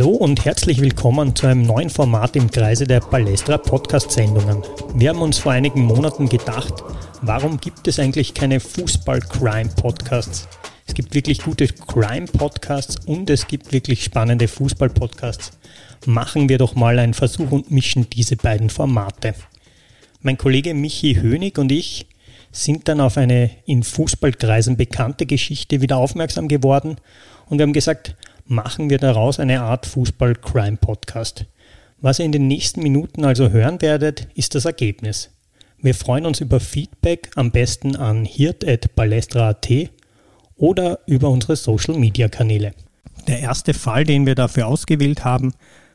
Hallo und herzlich willkommen zu einem neuen Format im Kreise der Palestra Podcast-Sendungen. Wir haben uns vor einigen Monaten gedacht, warum gibt es eigentlich keine Fußball-Crime-Podcasts? Es gibt wirklich gute Crime-Podcasts und es gibt wirklich spannende Fußball-Podcasts. Machen wir doch mal einen Versuch und mischen diese beiden Formate. Mein Kollege Michi Hönig und ich sind dann auf eine in Fußballkreisen bekannte Geschichte wieder aufmerksam geworden und wir haben gesagt, machen wir daraus eine Art Fußball-Crime-Podcast. Was ihr in den nächsten Minuten also hören werdet, ist das Ergebnis. Wir freuen uns über Feedback am besten an hirt.balestra.at oder über unsere Social-Media-Kanäle. Der erste Fall, den wir dafür ausgewählt haben,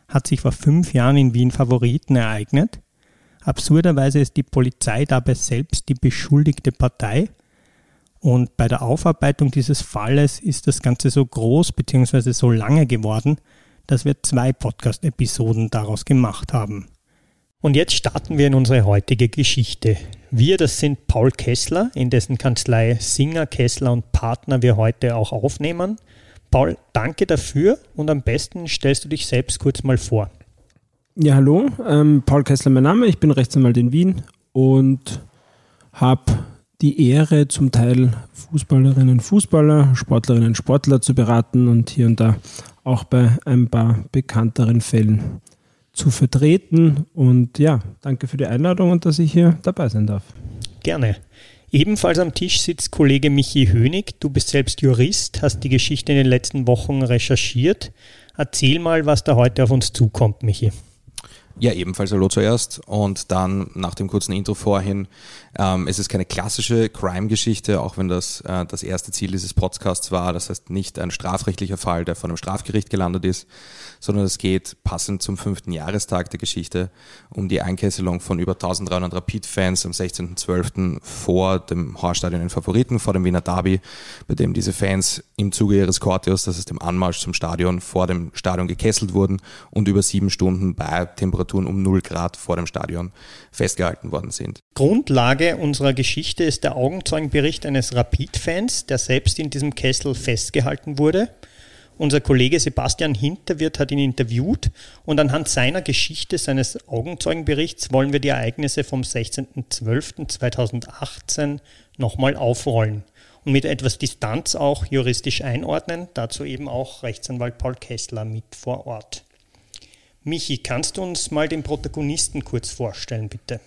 hat sich vor fünf Jahren in Wien Favoriten ereignet. Absurderweise ist die Polizei dabei selbst die beschuldigte Partei und bei der Aufarbeitung dieses Falles ist das Ganze so groß bzw. so lange geworden, dass wir zwei Podcast-Episoden daraus gemacht haben. Und jetzt starten wir in unsere heutige Geschichte. Wir, das sind Paul Kessler, in dessen Kanzlei Singer, Kessler und Partner wir heute auch aufnehmen. Paul, danke dafür und am besten stellst du dich selbst kurz mal vor. Ja, hallo, ähm, Paul Kessler mein Name, ich bin Rechtsanwalt in Wien und habe die Ehre, zum Teil Fußballerinnen, Fußballer, Sportlerinnen, Sportler zu beraten und hier und da auch bei ein paar bekannteren Fällen zu vertreten. Und ja, danke für die Einladung und dass ich hier dabei sein darf. Gerne. Ebenfalls am Tisch sitzt Kollege Michi Hönig. Du bist selbst Jurist, hast die Geschichte in den letzten Wochen recherchiert. Erzähl mal, was da heute auf uns zukommt, Michi. Ja, ebenfalls Hallo zuerst und dann nach dem kurzen Intro vorhin. Ähm, es ist keine klassische Crime-Geschichte, auch wenn das äh, das erste Ziel dieses Podcasts war. Das heißt nicht ein strafrechtlicher Fall, der von einem Strafgericht gelandet ist, sondern es geht passend zum fünften Jahrestag der Geschichte um die Einkesselung von über 1300 Rapid-Fans am 16.12. vor dem Horststadion in Favoriten, vor dem Wiener Derby, bei dem diese Fans im Zuge ihres Corteos, das ist dem Anmarsch zum Stadion, vor dem Stadion gekesselt wurden und über sieben Stunden bei Temperaturen um 0 Grad vor dem Stadion festgehalten worden sind. Grundlage unserer Geschichte ist der Augenzeugenbericht eines Rapid-Fans, der selbst in diesem Kessel festgehalten wurde. Unser Kollege Sebastian Hinterwirt hat ihn interviewt und anhand seiner Geschichte, seines Augenzeugenberichts, wollen wir die Ereignisse vom 16.12.2018 nochmal aufrollen und mit etwas Distanz auch juristisch einordnen. Dazu eben auch Rechtsanwalt Paul Kessler mit vor Ort. Michi, kannst du uns mal den Protagonisten kurz vorstellen, bitte?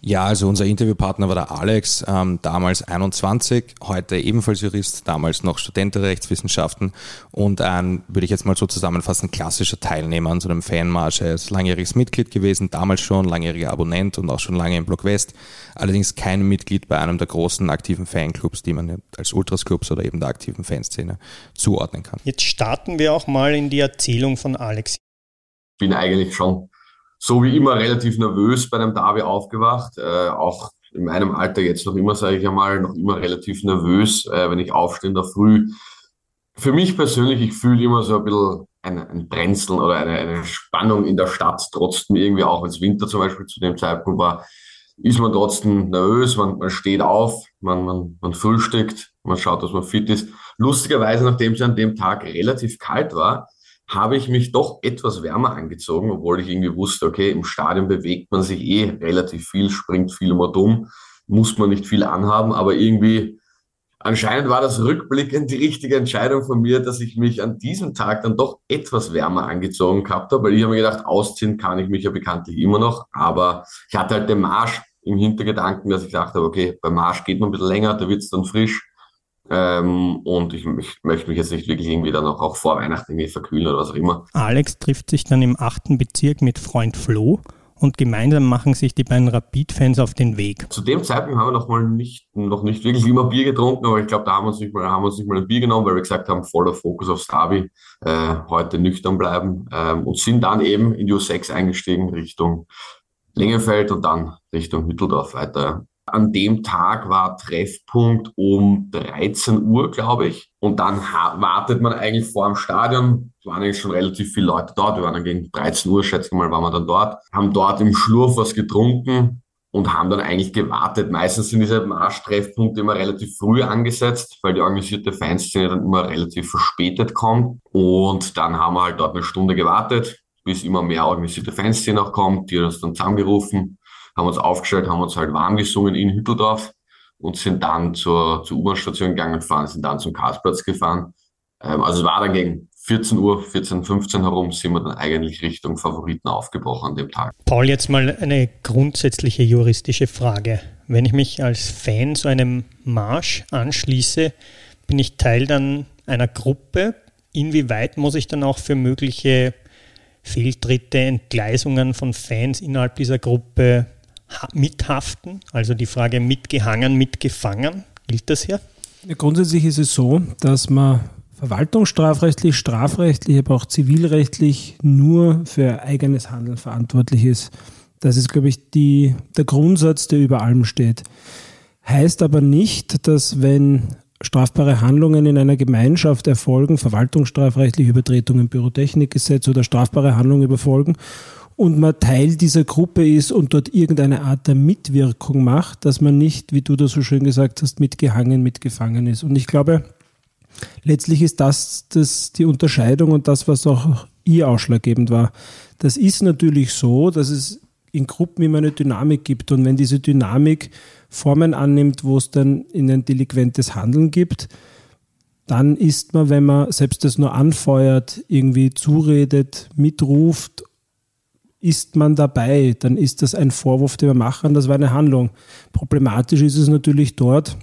Ja, also unser Interviewpartner war der Alex, ähm, damals 21, heute ebenfalls Jurist, damals noch Student der Rechtswissenschaften und ein, würde ich jetzt mal so zusammenfassen, klassischer Teilnehmer an so einem Fanmarsch. Er ist langjähriges Mitglied gewesen, damals schon langjähriger Abonnent und auch schon lange im Block West, allerdings kein Mitglied bei einem der großen aktiven Fanclubs, die man als Ultrasclubs oder eben der aktiven Fanszene zuordnen kann. Jetzt starten wir auch mal in die Erzählung von Alex. Ich bin eigentlich schon so wie immer relativ nervös bei einem Derby aufgewacht. Äh, auch in meinem Alter jetzt noch immer, sage ich einmal, noch immer relativ nervös, äh, wenn ich aufstehe in der Früh. Für mich persönlich, ich fühle immer so ein bisschen ein, ein Brenzeln oder eine, eine Spannung in der Stadt, trotzdem irgendwie, auch wenn es Winter zum Beispiel zu dem Zeitpunkt war, ist man trotzdem nervös, man, man steht auf, man, man, man frühstückt, man schaut, dass man fit ist. Lustigerweise, nachdem es an dem Tag relativ kalt war, habe ich mich doch etwas wärmer angezogen, obwohl ich irgendwie wusste, okay, im Stadion bewegt man sich eh relativ viel, springt viel immer dumm, muss man nicht viel anhaben, aber irgendwie anscheinend war das rückblickend die richtige Entscheidung von mir, dass ich mich an diesem Tag dann doch etwas wärmer angezogen gehabt habe, weil ich habe mir gedacht, ausziehen kann ich mich ja bekanntlich immer noch, aber ich hatte halt den Marsch im Hintergedanken, dass ich dachte, okay, beim Marsch geht man ein bisschen länger, da wird es dann frisch ähm, und ich, ich, möchte mich jetzt nicht wirklich irgendwie dann auch, auch vor Weihnachten irgendwie verkühlen oder was auch immer. Alex trifft sich dann im achten Bezirk mit Freund Flo und gemeinsam machen sich die beiden Rapid-Fans auf den Weg. Zu dem Zeitpunkt haben wir noch mal nicht, noch nicht wirklich immer Bier getrunken, aber ich glaube, da haben wir uns nicht mal, haben wir uns nicht mal ein Bier genommen, weil wir gesagt haben, voller Fokus aufs Derby, äh, heute nüchtern bleiben ähm, und sind dann eben in die U6 eingestiegen Richtung Längenfeld und dann Richtung Mitteldorf weiter. An dem Tag war Treffpunkt um 13 Uhr, glaube ich. Und dann wartet man eigentlich vor dem Stadion. Es waren eigentlich schon relativ viele Leute dort. Wir waren dann gegen 13 Uhr, schätze ich mal, waren wir dann dort. Haben dort im Schlurf was getrunken. und haben dann eigentlich gewartet. Meistens sind diese Marschtreffpunkte immer relativ früh angesetzt, weil die organisierte Fanszene dann immer relativ verspätet kommt. Und dann haben wir halt dort eine Stunde gewartet, bis immer mehr organisierte Fanszene auch kommt. Die uns dann zusammengerufen, haben uns aufgestellt, haben uns halt warm gesungen in Hütteldorf und sind dann zur, zur U-Bahn-Station gegangen und fahren, sind dann zum Karlsplatz gefahren. Ähm, also es war dann gegen 14 Uhr, 14, 15 herum sind wir dann eigentlich Richtung Favoriten aufgebrochen an dem Tag. Paul, jetzt mal eine grundsätzliche juristische Frage. Wenn ich mich als Fan so einem Marsch anschließe, bin ich Teil dann einer Gruppe. Inwieweit muss ich dann auch für mögliche Fehltritte, Entgleisungen von Fans innerhalb dieser Gruppe mithaften? Also die Frage mitgehangen, mitgefangen. Gilt das hier? Grundsätzlich ist es so, dass man verwaltungsstrafrechtlich, strafrechtlich, aber auch zivilrechtlich nur für eigenes Handeln verantwortlich ist. Das ist, glaube ich, die, der Grundsatz, der über allem steht. Heißt aber nicht, dass wenn strafbare Handlungen in einer Gemeinschaft erfolgen, verwaltungsstrafrechtlich Übertretungen im Pyrotechnikgesetz oder strafbare Handlungen überfolgen und man Teil dieser Gruppe ist und dort irgendeine Art der Mitwirkung macht, dass man nicht, wie du das so schön gesagt hast, mitgehangen, mitgefangen ist. Und ich glaube, letztlich ist das, das die Unterscheidung und das, was auch ihr ausschlaggebend war. Das ist natürlich so, dass es in Gruppen immer eine Dynamik gibt und wenn diese Dynamik Formen annimmt, wo es dann in ein delinquentes Handeln gibt, dann ist man, wenn man selbst das nur anfeuert, irgendwie zuredet, mitruft, ist man dabei, dann ist das ein Vorwurf, den wir machen, das war eine Handlung. Problematisch ist es natürlich dort,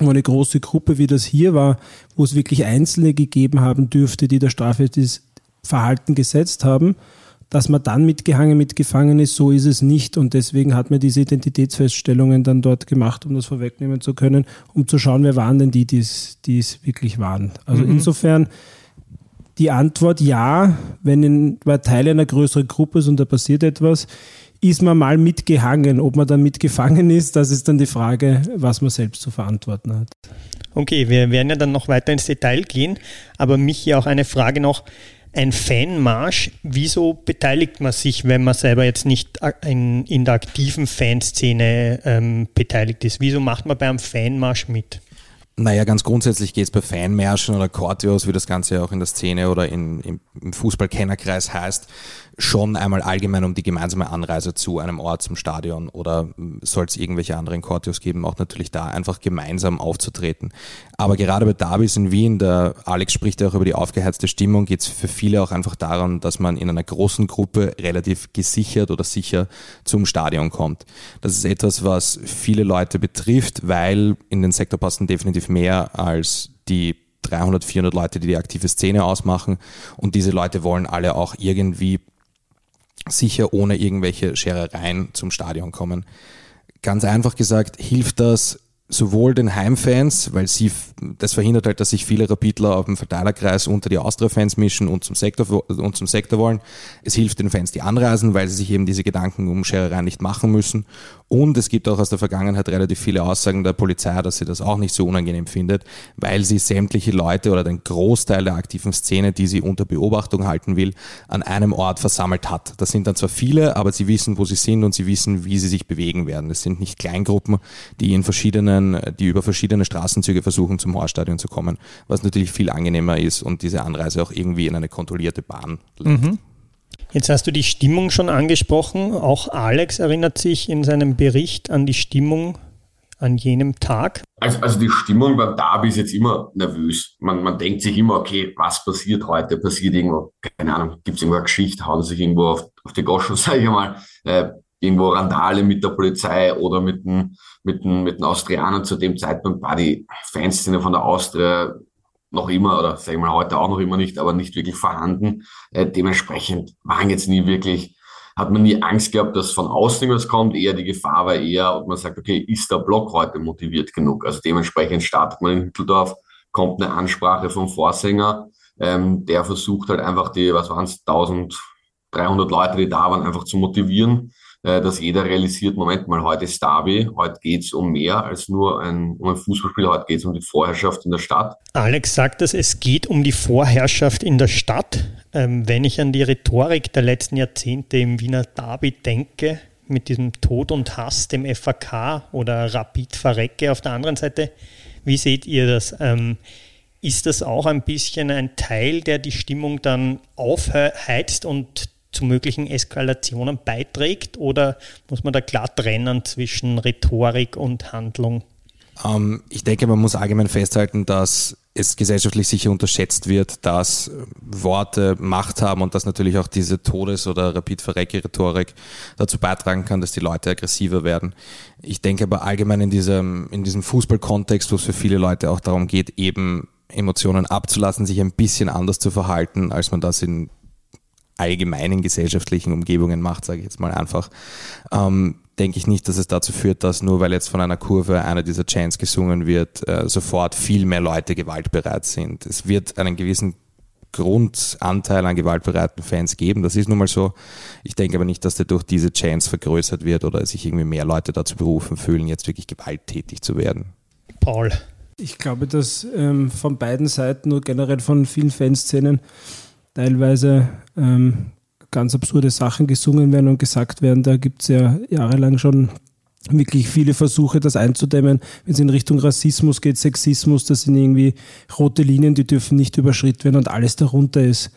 wo eine große Gruppe, wie das hier war, wo es wirklich Einzelne gegeben haben dürfte, die das strafrechtliches Verhalten gesetzt haben, dass man dann mitgehangen, mitgefangen ist, so ist es nicht. Und deswegen hat man diese Identitätsfeststellungen dann dort gemacht, um das vorwegnehmen zu können, um zu schauen, wer waren denn die, die es wirklich waren. Also mhm. insofern die Antwort ja, wenn ein Teil einer größeren Gruppe ist und da passiert etwas, ist man mal mitgehangen. Ob man dann mitgefangen ist, das ist dann die Frage, was man selbst zu verantworten hat. Okay, wir werden ja dann noch weiter ins Detail gehen, aber mich hier auch eine Frage noch. Ein Fanmarsch, wieso beteiligt man sich, wenn man selber jetzt nicht in, in der aktiven Fanszene ähm, beteiligt ist? Wieso macht man beim Fanmarsch mit? Naja, ganz grundsätzlich geht es bei Fanmärschen oder Cortios, wie das Ganze auch in der Szene oder in, im Fußballkennerkreis heißt, schon einmal allgemein um die gemeinsame Anreise zu einem Ort, zum Stadion oder soll es irgendwelche anderen Cortios geben, auch natürlich da einfach gemeinsam aufzutreten. Aber gerade bei Davis in Wien, der Alex spricht ja auch über die aufgeheizte Stimmung, geht es für viele auch einfach daran, dass man in einer großen Gruppe relativ gesichert oder sicher zum Stadion kommt. Das ist etwas, was viele Leute betrifft, weil in den Sektor passen definitiv mehr als die 300, 400 Leute, die die aktive Szene ausmachen. Und diese Leute wollen alle auch irgendwie sicher ohne irgendwelche Scherereien zum Stadion kommen. Ganz einfach gesagt, hilft das sowohl den Heimfans, weil sie, das verhindert halt, dass sich viele Rapidler auf dem Verteilerkreis unter die Austria-Fans mischen und zum Sektor, und zum Sektor wollen. Es hilft den Fans, die anreisen, weil sie sich eben diese Gedanken um Scherereien nicht machen müssen. Und es gibt auch aus der Vergangenheit relativ viele Aussagen der Polizei, dass sie das auch nicht so unangenehm findet, weil sie sämtliche Leute oder den Großteil der aktiven Szene, die sie unter Beobachtung halten will, an einem Ort versammelt hat. Das sind dann zwar viele, aber sie wissen, wo sie sind und sie wissen, wie sie sich bewegen werden. Es sind nicht Kleingruppen, die in verschiedenen, die über verschiedene Straßenzüge versuchen, zum Horststadion zu kommen, was natürlich viel angenehmer ist und diese Anreise auch irgendwie in eine kontrollierte Bahn lenkt. Mhm. Jetzt hast du die Stimmung schon angesprochen. Auch Alex erinnert sich in seinem Bericht an die Stimmung an jenem Tag. Also, also die Stimmung beim Derby ist jetzt immer nervös. Man, man denkt sich immer, okay, was passiert heute? Passiert irgendwo, keine Ahnung, gibt es irgendwo eine Geschichte, hauen sich irgendwo auf, auf die Goschen, sage ich mal, äh, irgendwo Randale mit der Polizei oder mit den, mit den, mit den Austrianern zu dem Zeitpunkt war die Fanszene von der Austria noch immer, oder sagen wir mal heute auch noch immer nicht, aber nicht wirklich vorhanden. Äh, dementsprechend waren jetzt nie wirklich, hat man nie Angst gehabt, dass von außen was kommt. Eher die Gefahr war eher, ob man sagt, okay, ist der Block heute motiviert genug? Also dementsprechend startet man in Hütteldorf, kommt eine Ansprache vom Vorsänger, ähm, der versucht halt einfach die, was waren es, 1300 Leute, die da waren, einfach zu motivieren dass jeder realisiert, Moment mal, heute ist Derby, heute geht es um mehr als nur ein, um ein Fußballspiel, heute geht es um die Vorherrschaft in der Stadt. Alex sagt dass es geht um die Vorherrschaft in der Stadt. Ähm, wenn ich an die Rhetorik der letzten Jahrzehnte im Wiener Derby denke, mit diesem Tod und Hass, dem FAK oder Rapid Verrecke auf der anderen Seite. Wie seht ihr das? Ähm, ist das auch ein bisschen ein Teil, der die Stimmung dann aufheizt und zu möglichen Eskalationen beiträgt? Oder muss man da klar trennen zwischen Rhetorik und Handlung? Ähm, ich denke, man muss allgemein festhalten, dass es gesellschaftlich sicher unterschätzt wird, dass Worte Macht haben und dass natürlich auch diese Todes- oder Rapid-Verrecke-Rhetorik dazu beitragen kann, dass die Leute aggressiver werden. Ich denke aber allgemein in diesem, in diesem Fußballkontext, wo es für viele Leute auch darum geht, eben Emotionen abzulassen, sich ein bisschen anders zu verhalten, als man das in allgemeinen gesellschaftlichen Umgebungen macht, sage ich jetzt mal einfach. Ähm, denke ich nicht, dass es dazu führt, dass nur weil jetzt von einer Kurve einer dieser Chants gesungen wird, äh, sofort viel mehr Leute gewaltbereit sind. Es wird einen gewissen Grundanteil an gewaltbereiten Fans geben. Das ist nun mal so. Ich denke aber nicht, dass der durch diese Chants vergrößert wird oder sich irgendwie mehr Leute dazu berufen fühlen, jetzt wirklich gewalttätig zu werden. Paul. Ich glaube, dass ähm, von beiden Seiten und generell von vielen Fanszenen teilweise ähm, ganz absurde Sachen gesungen werden und gesagt werden. Da gibt es ja jahrelang schon wirklich viele Versuche, das einzudämmen. Wenn es in Richtung Rassismus geht, Sexismus, das sind irgendwie rote Linien, die dürfen nicht überschritten werden und alles darunter ist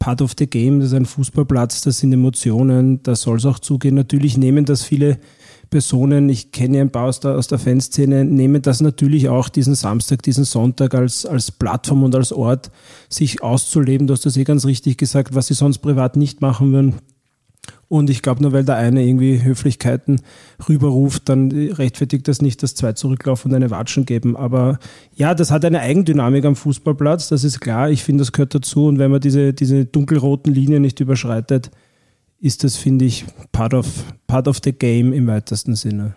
Part of the Game, das ist ein Fußballplatz, das sind Emotionen, da soll es auch zugehen. Natürlich nehmen das viele Personen, ich kenne ein paar aus der, aus der Fanszene, nehmen das natürlich auch diesen Samstag, diesen Sonntag als, als Plattform und als Ort, sich auszuleben. Du hast das eh ganz richtig gesagt, was sie sonst privat nicht machen würden. Und ich glaube, nur weil der eine irgendwie Höflichkeiten rüberruft, dann rechtfertigt das nicht, dass zwei zurücklaufen und eine Watschen geben. Aber ja, das hat eine Eigendynamik am Fußballplatz, das ist klar. Ich finde, das gehört dazu. Und wenn man diese, diese dunkelroten Linien nicht überschreitet, ist das, finde ich, part of, part of the game im weitesten Sinne.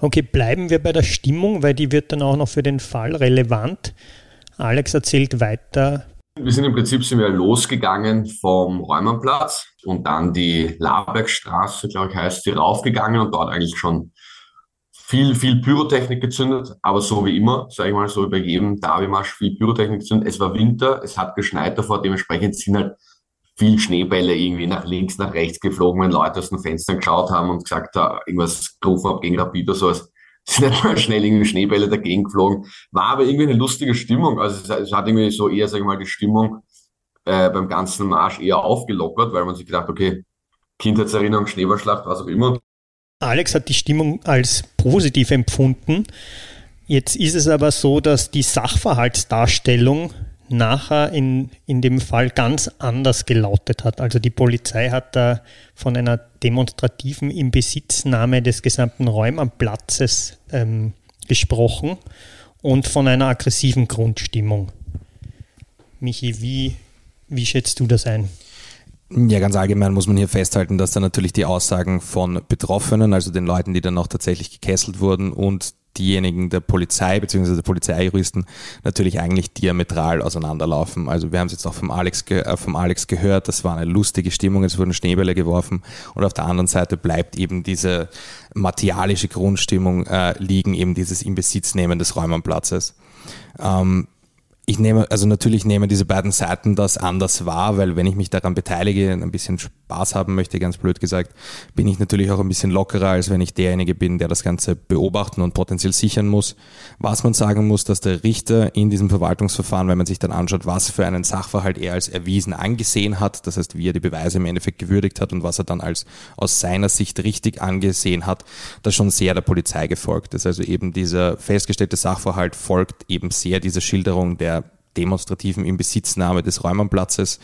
Okay, bleiben wir bei der Stimmung, weil die wird dann auch noch für den Fall relevant. Alex erzählt weiter. Wir sind im Prinzip sind wir losgegangen vom Räumernplatz und dann die Labergstraße, glaube ich, heißt sie, raufgegangen und dort eigentlich schon viel, viel Pyrotechnik gezündet, aber so wie immer, sage ich mal, so wie bei jedem Derby-Marsch viel Pyrotechnik gezündet. Es war Winter, es hat geschneit davor, dementsprechend sind halt viel Schneebälle irgendwie nach links, nach rechts geflogen, wenn Leute aus den Fenstern geschaut haben und gesagt haben, irgendwas gerufen haben gegen Rapid oder sowas. Sind nicht mal schnell irgendwie Schneebälle dagegen geflogen. War aber irgendwie eine lustige Stimmung. Also es, es hat irgendwie so eher, sag ich mal, die Stimmung äh, beim ganzen Marsch eher aufgelockert, weil man sich gedacht, okay, Kindheitserinnerung, Schneeballschlacht, was auch immer. Alex hat die Stimmung als positiv empfunden. Jetzt ist es aber so, dass die Sachverhaltsdarstellung nachher in, in dem Fall ganz anders gelautet hat. Also die Polizei hat da von einer demonstrativen Inbesitznahme des gesamten Räumplatzes ähm, gesprochen und von einer aggressiven Grundstimmung. Michi, wie, wie schätzt du das ein? Ja, ganz allgemein muss man hier festhalten, dass da natürlich die Aussagen von Betroffenen, also den Leuten, die dann auch tatsächlich gekesselt wurden und diejenigen der Polizei bzw. der Polizeijuristen natürlich eigentlich diametral auseinanderlaufen. Also wir haben es jetzt auch vom Alex, äh, vom Alex gehört, das war eine lustige Stimmung, es wurden Schneebälle geworfen und auf der anderen Seite bleibt eben diese martialische Grundstimmung äh, liegen, eben dieses Inbesitznehmen des Räumenplatzes. Ähm, ich nehme, also natürlich nehmen diese beiden Seiten das anders wahr, weil wenn ich mich daran beteilige, ein bisschen Spaß haben möchte, ganz blöd gesagt, bin ich natürlich auch ein bisschen lockerer, als wenn ich derjenige bin, der das Ganze beobachten und potenziell sichern muss. Was man sagen muss, dass der Richter in diesem Verwaltungsverfahren, wenn man sich dann anschaut, was für einen Sachverhalt er als erwiesen angesehen hat, das heißt, wie er die Beweise im Endeffekt gewürdigt hat und was er dann als aus seiner Sicht richtig angesehen hat, das schon sehr der Polizei gefolgt ist. Also eben dieser festgestellte Sachverhalt folgt eben sehr dieser Schilderung der demonstrativen Inbesitznahme des Räumenplatzes,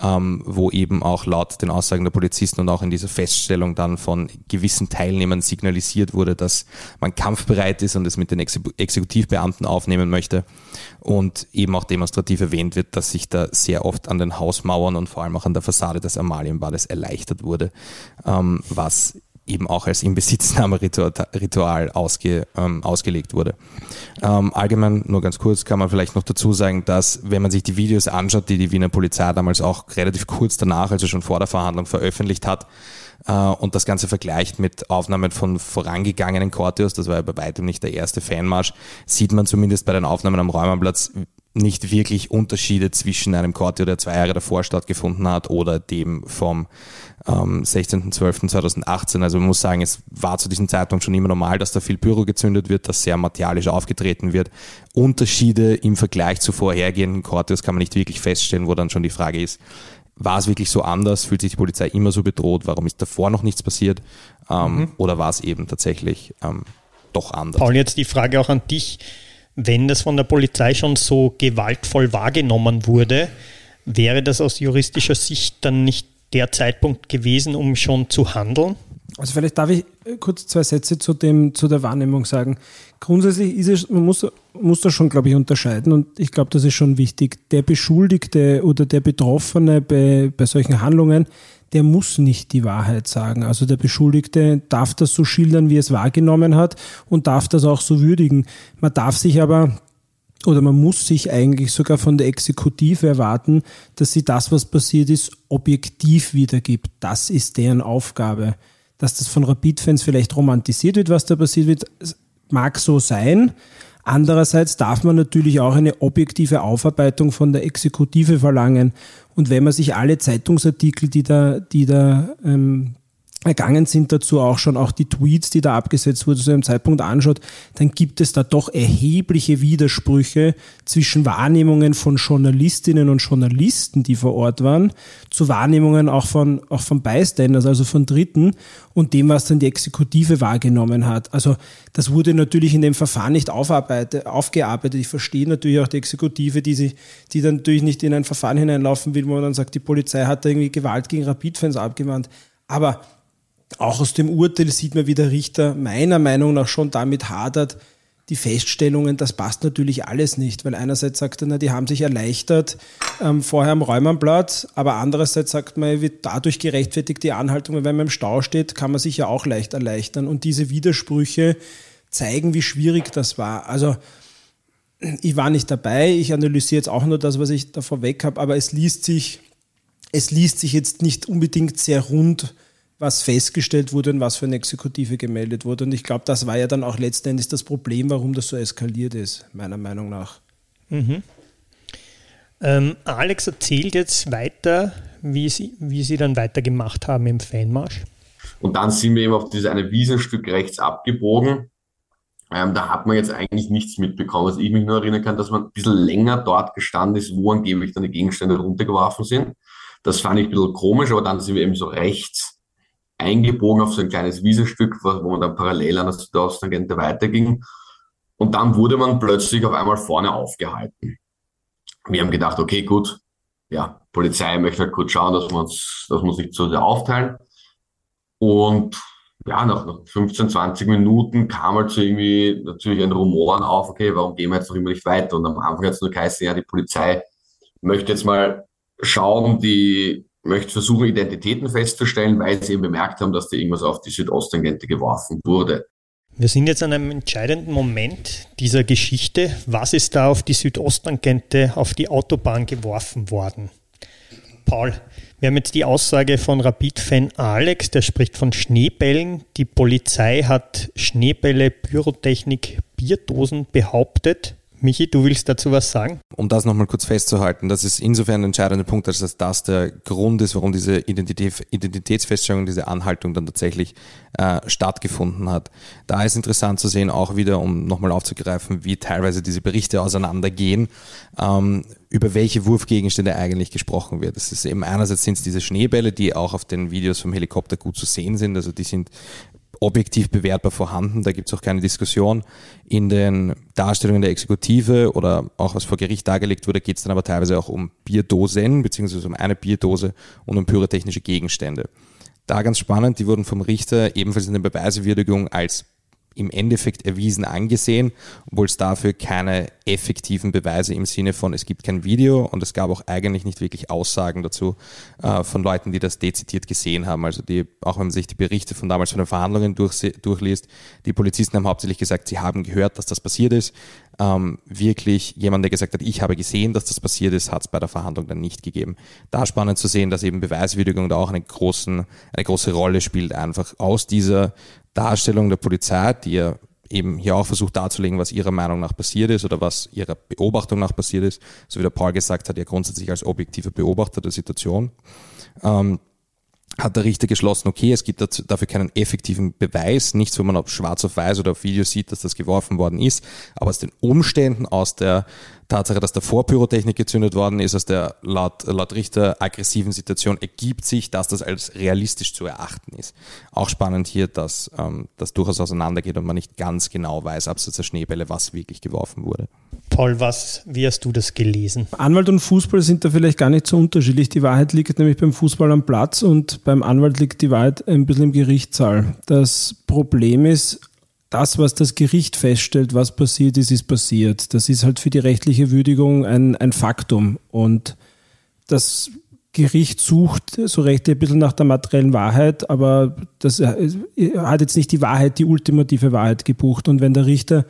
ähm, wo eben auch laut den Aussagen der Polizisten und auch in dieser Feststellung dann von gewissen Teilnehmern signalisiert wurde, dass man kampfbereit ist und es mit den Exekutivbeamten aufnehmen möchte. Und eben auch demonstrativ erwähnt wird, dass sich da sehr oft an den Hausmauern und vor allem auch an der Fassade des Amalienbades erleichtert wurde, ähm, was eben auch als Inbesitznahmeritual ausge, ähm, ausgelegt wurde. Ähm, allgemein, nur ganz kurz, kann man vielleicht noch dazu sagen, dass wenn man sich die Videos anschaut, die die Wiener Polizei damals auch relativ kurz danach, also schon vor der Verhandlung veröffentlicht hat, äh, und das Ganze vergleicht mit Aufnahmen von vorangegangenen Corteos, das war ja bei weitem nicht der erste Fanmarsch, sieht man zumindest bei den Aufnahmen am Räumerplatz nicht wirklich Unterschiede zwischen einem Corteo, der zwei Jahre davor stattgefunden hat, oder dem vom ähm, 16.12.2018. Also man muss sagen, es war zu diesem Zeitpunkt schon immer normal, dass da viel Pyro gezündet wird, dass sehr martialisch aufgetreten wird. Unterschiede im Vergleich zu vorhergehenden Corteos kann man nicht wirklich feststellen, wo dann schon die Frage ist, war es wirklich so anders? Fühlt sich die Polizei immer so bedroht? Warum ist davor noch nichts passiert? Ähm, mhm. Oder war es eben tatsächlich ähm, doch anders? Paul, jetzt die Frage auch an dich. Wenn das von der Polizei schon so gewaltvoll wahrgenommen wurde, wäre das aus juristischer Sicht dann nicht der Zeitpunkt gewesen, um schon zu handeln? Also vielleicht darf ich kurz zwei Sätze zu, dem, zu der Wahrnehmung sagen. Grundsätzlich ist es, man muss, muss da schon, glaube ich, unterscheiden und ich glaube, das ist schon wichtig. Der Beschuldigte oder der Betroffene bei, bei solchen Handlungen, der muss nicht die Wahrheit sagen. Also der Beschuldigte darf das so schildern, wie er es wahrgenommen hat und darf das auch so würdigen. Man darf sich aber oder man muss sich eigentlich sogar von der Exekutive erwarten, dass sie das, was passiert ist, objektiv wiedergibt. Das ist deren Aufgabe. Dass das von Rapid-Fans vielleicht romantisiert wird, was da passiert wird, mag so sein. Andererseits darf man natürlich auch eine objektive Aufarbeitung von der Exekutive verlangen. Und wenn man sich alle Zeitungsartikel, die da, die da ähm, ergangen sind dazu auch schon auch die Tweets, die da abgesetzt wurden, zu einem Zeitpunkt anschaut, dann gibt es da doch erhebliche Widersprüche zwischen Wahrnehmungen von Journalistinnen und Journalisten, die vor Ort waren, zu Wahrnehmungen auch von, auch von Bystanders, also von Dritten und dem, was dann die Exekutive wahrgenommen hat. Also das wurde natürlich in dem Verfahren nicht aufgearbeitet. Ich verstehe natürlich auch die Exekutive, die, sie, die dann natürlich nicht in ein Verfahren hineinlaufen will, wo man dann sagt, die Polizei hat da irgendwie Gewalt gegen Rapid-Fans abgewandt. Aber auch aus dem Urteil sieht man, wie der Richter meiner Meinung nach schon damit hadert, die Feststellungen, das passt natürlich alles nicht, weil einerseits sagt er, na, die haben sich erleichtert ähm, vorher am Räumernblatt, aber andererseits sagt man, wird dadurch gerechtfertigt die Anhaltung, wenn man im Stau steht, kann man sich ja auch leicht erleichtern. Und diese Widersprüche zeigen, wie schwierig das war. Also ich war nicht dabei, ich analysiere jetzt auch nur das, was ich da vorweg habe, aber es liest sich, es liest sich jetzt nicht unbedingt sehr rund was festgestellt wurde und was für eine Exekutive gemeldet wurde. Und ich glaube, das war ja dann auch letztendlich das Problem, warum das so eskaliert ist, meiner Meinung nach. Mhm. Ähm, Alex erzählt jetzt weiter, wie sie, wie sie dann weitergemacht haben im Fanmarsch. Und dann sind wir eben auf dieses eine Wiesenstück rechts abgebogen. Ähm, da hat man jetzt eigentlich nichts mitbekommen. Was ich mich nur erinnern kann, dass man ein bisschen länger dort gestanden ist, wo angeblich dann die Gegenstände runtergeworfen sind. Das fand ich ein bisschen komisch, aber dann sind wir eben so rechts eingebogen auf so ein kleines Wiesenstück, wo man dann parallel an der Südosttangente weiterging. Und dann wurde man plötzlich auf einmal vorne aufgehalten. Wir haben gedacht, okay, gut, ja, Polizei möchte halt kurz schauen, dass wir uns, dass wir uns nicht so sehr aufteilen. Und ja, nach, nach 15, 20 Minuten kam halt so irgendwie natürlich ein Rumoren auf, okay, warum gehen wir jetzt noch immer nicht weiter? Und am Anfang hat es nur geheißen, ja, die Polizei möchte jetzt mal schauen, die möchte versuchen, Identitäten festzustellen, weil sie eben bemerkt haben, dass da irgendwas auf die Südosttangente geworfen wurde. Wir sind jetzt an einem entscheidenden Moment dieser Geschichte. Was ist da auf die Südosttangente, auf die Autobahn geworfen worden? Paul, wir haben jetzt die Aussage von Rapid-Fan Alex, der spricht von Schneebällen. Die Polizei hat Schneebälle, Pyrotechnik, Bierdosen behauptet. Michi, du willst dazu was sagen? Um das nochmal kurz festzuhalten, das ist insofern ein entscheidender Punkt, dass das der Grund ist, warum diese Identität, Identitätsfeststellung, diese Anhaltung dann tatsächlich äh, stattgefunden hat. Da ist interessant zu sehen, auch wieder, um nochmal aufzugreifen, wie teilweise diese Berichte auseinandergehen, ähm, über welche Wurfgegenstände eigentlich gesprochen wird. Es ist eben einerseits sind es diese Schneebälle, die auch auf den Videos vom Helikopter gut zu sehen sind, also die sind objektiv bewertbar vorhanden, da gibt es auch keine Diskussion. In den Darstellungen der Exekutive oder auch was vor Gericht dargelegt wurde, geht es dann aber teilweise auch um Bierdosen, beziehungsweise um eine Bierdose und um pyrotechnische Gegenstände. Da ganz spannend, die wurden vom Richter ebenfalls in der Beweiswürdigung als im Endeffekt erwiesen angesehen, obwohl es dafür keine effektiven Beweise im Sinne von, es gibt kein Video und es gab auch eigentlich nicht wirklich Aussagen dazu äh, von Leuten, die das dezidiert gesehen haben. Also die, auch wenn man sich die Berichte von damals von den Verhandlungen durch, durchliest, die Polizisten haben hauptsächlich gesagt, sie haben gehört, dass das passiert ist. Ähm, wirklich jemand, der gesagt hat, ich habe gesehen, dass das passiert ist, hat es bei der Verhandlung dann nicht gegeben. Da spannend zu sehen, dass eben Beweiswürdigung da auch eine, großen, eine große Rolle spielt, einfach aus dieser Darstellung der Polizei, die ja eben hier auch versucht darzulegen, was ihrer Meinung nach passiert ist oder was ihrer Beobachtung nach passiert ist. So wie der Paul gesagt hat, ja grundsätzlich als objektiver Beobachter der Situation. Ähm, hat der Richter geschlossen, okay, es gibt dafür keinen effektiven Beweis, nichts, wo man auf schwarz auf weiß oder auf Video sieht, dass das geworfen worden ist, aber aus den Umständen, aus der Tatsache, dass davor Pyrotechnik gezündet worden ist, aus der laut, laut Richter aggressiven Situation ergibt sich, dass das als realistisch zu erachten ist. Auch spannend hier, dass ähm, das durchaus auseinandergeht und man nicht ganz genau weiß, abseits der Schneebälle, was wirklich geworfen wurde. Paul, was, wie hast du das gelesen? Anwalt und Fußball sind da vielleicht gar nicht so unterschiedlich. Die Wahrheit liegt nämlich beim Fußball am Platz und beim Anwalt liegt die Wahrheit ein bisschen im Gerichtssaal. Das Problem ist, das, was das Gericht feststellt, was passiert ist, ist passiert. Das ist halt für die rechtliche Würdigung ein, ein Faktum. Und das Gericht sucht so recht ein bisschen nach der materiellen Wahrheit, aber das hat jetzt nicht die Wahrheit, die ultimative Wahrheit gebucht. Und wenn der Richter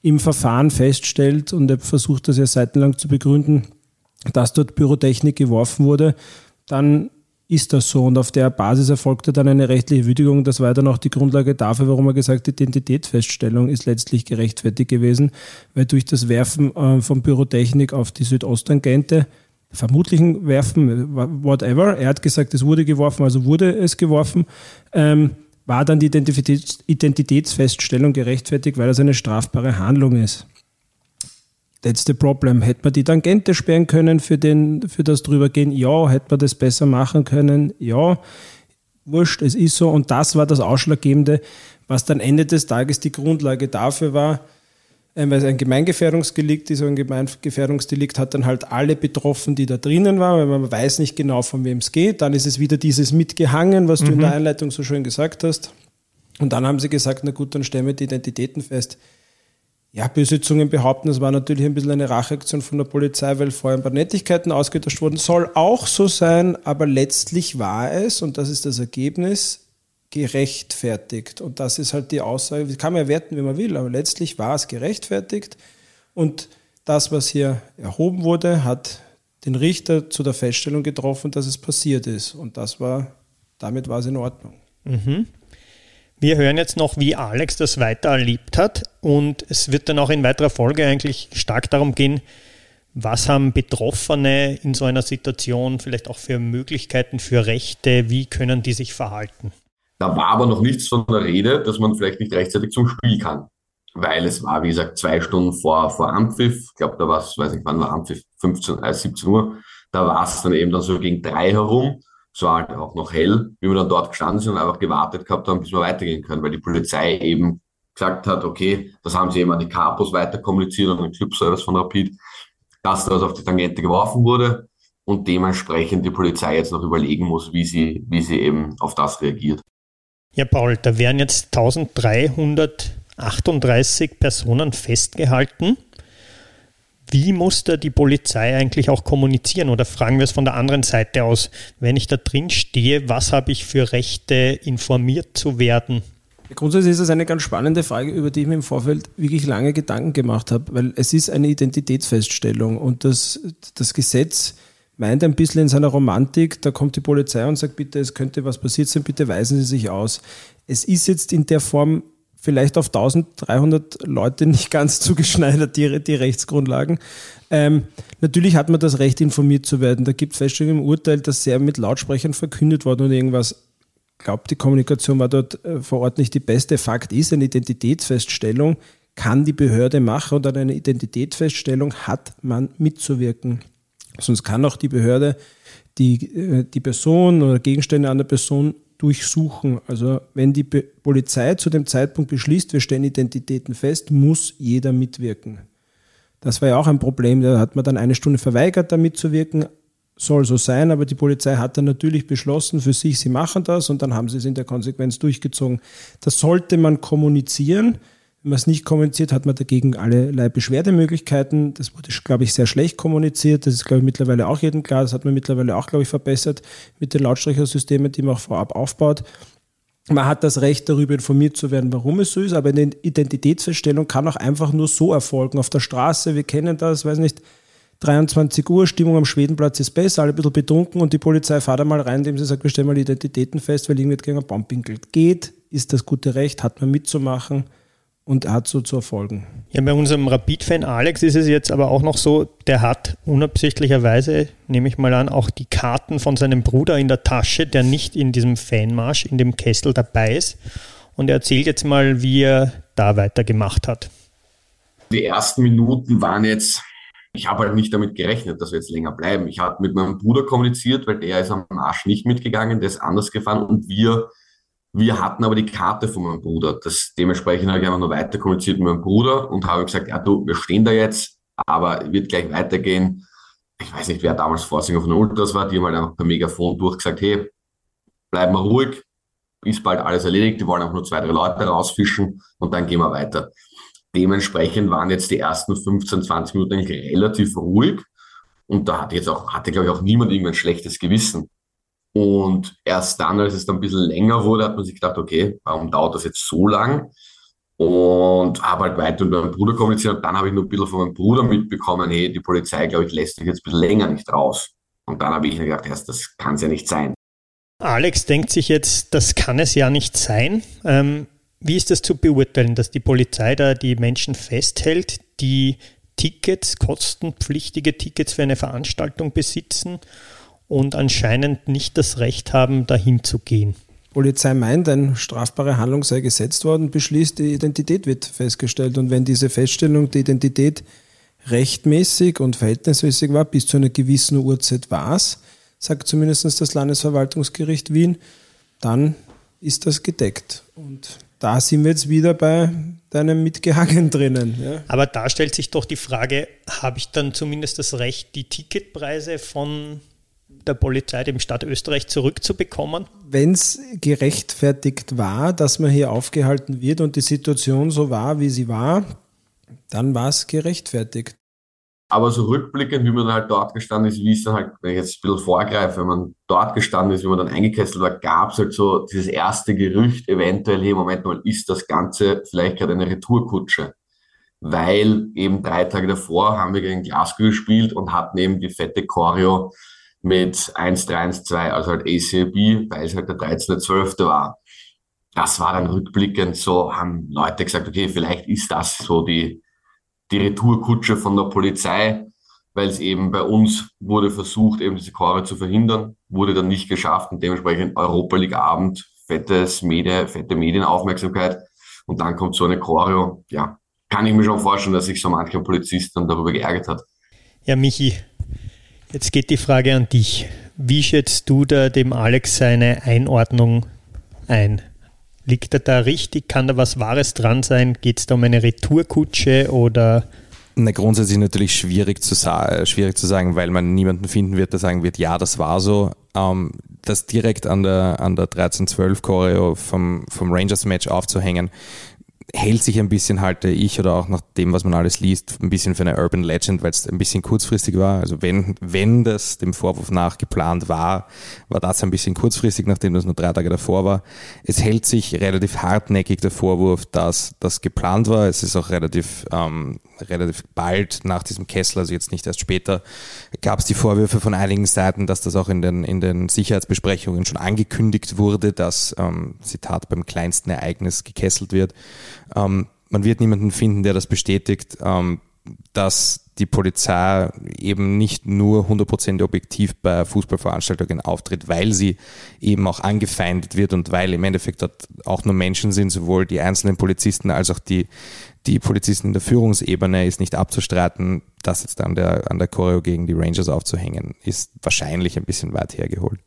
im Verfahren feststellt, und er versucht das ja seitenlang zu begründen, dass dort Pyrotechnik geworfen wurde, dann ist das so. Und auf der Basis erfolgte dann eine rechtliche Würdigung. Das war dann auch die Grundlage dafür, warum er gesagt hat, Identitätsfeststellung ist letztlich gerechtfertigt gewesen, weil durch das Werfen äh, von Pyrotechnik auf die Südosttangente, vermutlichen Werfen, whatever, er hat gesagt, es wurde geworfen, also wurde es geworfen, ähm, war dann die Identitäts Identitätsfeststellung gerechtfertigt, weil das eine strafbare Handlung ist. That's the problem. Hätte man die Tangente sperren können für, den, für das drübergehen? Ja. Hätte man das besser machen können? Ja. Wurscht, es ist so. Und das war das Ausschlaggebende, was dann Ende des Tages die Grundlage dafür war, äh, weil es ein Gemeingefährdungsdelikt ist. Und ein Gemeingefährdungsdelikt hat dann halt alle betroffen, die da drinnen waren, weil man weiß nicht genau, von wem es geht. Dann ist es wieder dieses Mitgehangen, was mhm. du in der mhm. Einleitung so schön gesagt hast. Und dann haben sie gesagt, na gut, dann stellen wir die Identitäten fest. Ja, Besitzungen behaupten, es war natürlich ein bisschen eine Racheaktion von der Polizei, weil vorher ein paar Nettigkeiten ausgetauscht wurden. Soll auch so sein, aber letztlich war es, und das ist das Ergebnis, gerechtfertigt. Und das ist halt die Aussage, das kann man ja werten, wie man will, aber letztlich war es gerechtfertigt. Und das, was hier erhoben wurde, hat den Richter zu der Feststellung getroffen, dass es passiert ist. Und das war, damit war es in Ordnung. Mhm. Wir hören jetzt noch, wie Alex das weiter erlebt hat. Und es wird dann auch in weiterer Folge eigentlich stark darum gehen, was haben Betroffene in so einer Situation vielleicht auch für Möglichkeiten, für Rechte, wie können die sich verhalten? Da war aber noch nichts von der Rede, dass man vielleicht nicht rechtzeitig zum Spiel kann, weil es war, wie gesagt, zwei Stunden vor, vor Ampfiff, ich glaube, da war es, weiß nicht wann war Ampfiff, 15, äh, 17 Uhr, da war es dann eben dann so gegen drei herum es war halt auch noch hell, wie wir dann dort gestanden sind und einfach gewartet gehabt haben, bis wir weitergehen können, weil die Polizei eben gesagt hat, okay, das haben sie eben an die Capos weiter kommuniziert und den Club-Service von Rapid, dass das auf die Tangente geworfen wurde und dementsprechend die Polizei jetzt noch überlegen muss, wie sie, wie sie eben auf das reagiert. Ja, Paul, da werden jetzt 1338 Personen festgehalten. Wie muss da die Polizei eigentlich auch kommunizieren? Oder fragen wir es von der anderen Seite aus, wenn ich da drin stehe, was habe ich für Rechte, informiert zu werden? Grundsätzlich ist das eine ganz spannende Frage, über die ich mir im Vorfeld wirklich lange Gedanken gemacht habe, weil es ist eine Identitätsfeststellung und das, das Gesetz meint ein bisschen in seiner Romantik, da kommt die Polizei und sagt, bitte, es könnte was passiert sein, bitte weisen Sie sich aus. Es ist jetzt in der Form vielleicht auf 1300 Leute nicht ganz zugeschneidert, die, die Rechtsgrundlagen. Ähm, natürlich hat man das Recht, informiert zu werden. Da gibt es Feststellungen im Urteil, dass sehr mit Lautsprechern verkündet worden und irgendwas. Ich glaube, die Kommunikation war dort äh, vor Ort nicht die beste. Fakt ist, eine Identitätsfeststellung kann die Behörde machen und an einer Identitätsfeststellung hat man mitzuwirken. Sonst kann auch die Behörde die, äh, die Person oder Gegenstände der Person durchsuchen. Also wenn die Polizei zu dem Zeitpunkt beschließt, wir stellen Identitäten fest, muss jeder mitwirken. Das war ja auch ein Problem, da hat man dann eine Stunde verweigert, da mitzuwirken. Soll so sein, aber die Polizei hat dann natürlich beschlossen für sich, sie machen das und dann haben sie es in der Konsequenz durchgezogen. Das sollte man kommunizieren. Man es nicht kommuniziert, hat man dagegen allerlei Beschwerdemöglichkeiten. Das wurde, glaube ich, sehr schlecht kommuniziert. Das ist, glaube ich, mittlerweile auch jedem klar. Das hat man mittlerweile auch, glaube ich, verbessert mit den Lautsprechersystemen, die man auch vorab aufbaut. Man hat das Recht, darüber informiert zu werden, warum es so ist, aber eine Identitätsfeststellung kann auch einfach nur so erfolgen. Auf der Straße, wir kennen das, weiß nicht, 23 Uhr, Stimmung am Schwedenplatz ist besser, alle ein bisschen betrunken und die Polizei fährt einmal rein, indem sie sagt, wir stellen mal Identitäten fest, weil irgendwer gegen einen Baum pinkelt. Geht, ist das gute Recht, hat man mitzumachen und hat so zu erfolgen. Ja, bei unserem Rapid-Fan Alex ist es jetzt aber auch noch so, der hat unabsichtlicherweise, nehme ich mal an, auch die Karten von seinem Bruder in der Tasche, der nicht in diesem Fanmarsch, in dem Kessel dabei ist. Und er erzählt jetzt mal, wie er da weitergemacht hat. Die ersten Minuten waren jetzt, ich habe halt nicht damit gerechnet, dass wir jetzt länger bleiben. Ich habe mit meinem Bruder kommuniziert, weil der ist am Marsch nicht mitgegangen, der ist anders gefahren und wir wir hatten aber die Karte von meinem Bruder. Das, dementsprechend habe ich einfach nur weiter kommuniziert mit meinem Bruder und habe gesagt, ja du, wir stehen da jetzt, aber wird gleich weitergehen. Ich weiß nicht, wer damals Vorsinger von den Ultras war, die haben halt einfach per Megafon durchgesagt, hey, bleib mal ruhig, ist bald alles erledigt, die wollen auch nur zwei, drei Leute rausfischen und dann gehen wir weiter. Dementsprechend waren jetzt die ersten 15, 20 Minuten relativ ruhig und da hatte jetzt auch, hatte glaube ich auch niemand irgendein schlechtes Gewissen. Und erst dann, als es dann ein bisschen länger wurde, hat man sich gedacht, okay, warum dauert das jetzt so lang? Und habe halt weiter mit meinem Bruder kommuniziert. Und dann habe ich nur ein bisschen von meinem Bruder mitbekommen, hey, die Polizei, glaube ich, lässt sich jetzt ein bisschen länger nicht raus. Und dann habe ich mir gedacht, das kann es ja nicht sein. Alex denkt sich jetzt, das kann es ja nicht sein. Ähm, wie ist das zu beurteilen, dass die Polizei da die Menschen festhält, die Tickets, kostenpflichtige Tickets für eine Veranstaltung besitzen und anscheinend nicht das Recht haben, dahin zu gehen. Polizei meint, eine strafbare Handlung sei gesetzt worden, beschließt, die Identität wird festgestellt. Und wenn diese Feststellung der Identität rechtmäßig und verhältnismäßig war, bis zu einer gewissen Uhrzeit war es, sagt zumindest das Landesverwaltungsgericht Wien, dann ist das gedeckt. Und da sind wir jetzt wieder bei deinem Mitgehangen drinnen. Ja. Aber da stellt sich doch die Frage, habe ich dann zumindest das Recht, die Ticketpreise von der Polizei, dem Staat Österreich zurückzubekommen? Wenn es gerechtfertigt war, dass man hier aufgehalten wird und die Situation so war, wie sie war, dann war es gerechtfertigt. Aber so rückblickend, wie man halt dort gestanden ist, wie es dann halt, wenn ich jetzt ein bisschen vorgreife, wenn man dort gestanden ist, wie man dann eingekesselt war, gab es halt so dieses erste Gerücht, eventuell, hey, Moment mal, ist das Ganze vielleicht gerade eine Retourkutsche? Weil eben drei Tage davor haben wir gegen Glasgow gespielt und hatten eben die fette Choreo mit 1-3-1-2, also halt ACB, weil es halt der 13.12. war. Das war dann rückblickend so, haben Leute gesagt, okay, vielleicht ist das so die, die Retourkutsche von der Polizei, weil es eben bei uns wurde versucht, eben diese Chore zu verhindern, wurde dann nicht geschafft und dementsprechend Europa League Abend, fettes Medien, fette Medienaufmerksamkeit und dann kommt so eine Choreo, ja, kann ich mir schon vorstellen, dass sich so mancher Polizist dann darüber geärgert hat. Ja, Michi, Jetzt geht die Frage an dich. Wie schätzt du da dem Alex seine Einordnung ein? Liegt er da richtig? Kann da was Wahres dran sein? Geht es da um eine Retourkutsche oder? Na, grundsätzlich natürlich schwierig zu, schwierig zu sagen, weil man niemanden finden wird, der sagen wird, ja, das war so. Ähm, das direkt an der, an der 13-12-Choreo vom, vom Rangers-Match aufzuhängen, hält sich ein bisschen, halte ich, oder auch nach dem, was man alles liest, ein bisschen für eine Urban Legend, weil es ein bisschen kurzfristig war. Also wenn, wenn das dem Vorwurf nach geplant war, war das ein bisschen kurzfristig, nachdem das nur drei Tage davor war. Es hält sich relativ hartnäckig der Vorwurf, dass das geplant war. Es ist auch relativ, ähm, relativ bald nach diesem Kessel, also jetzt nicht erst später, gab es die Vorwürfe von einigen Seiten, dass das auch in den, in den Sicherheitsbesprechungen schon angekündigt wurde, dass, ähm, Zitat, beim kleinsten Ereignis gekesselt wird. Ähm, man wird niemanden finden, der das bestätigt, ähm, dass die Polizei eben nicht nur 100% objektiv bei Fußballveranstaltungen auftritt, weil sie eben auch angefeindet wird und weil im Endeffekt dort auch nur Menschen sind, sowohl die einzelnen Polizisten als auch die, die Polizisten in der Führungsebene ist nicht abzustreiten. Das jetzt an der, an der Choreo gegen die Rangers aufzuhängen, ist wahrscheinlich ein bisschen weit hergeholt.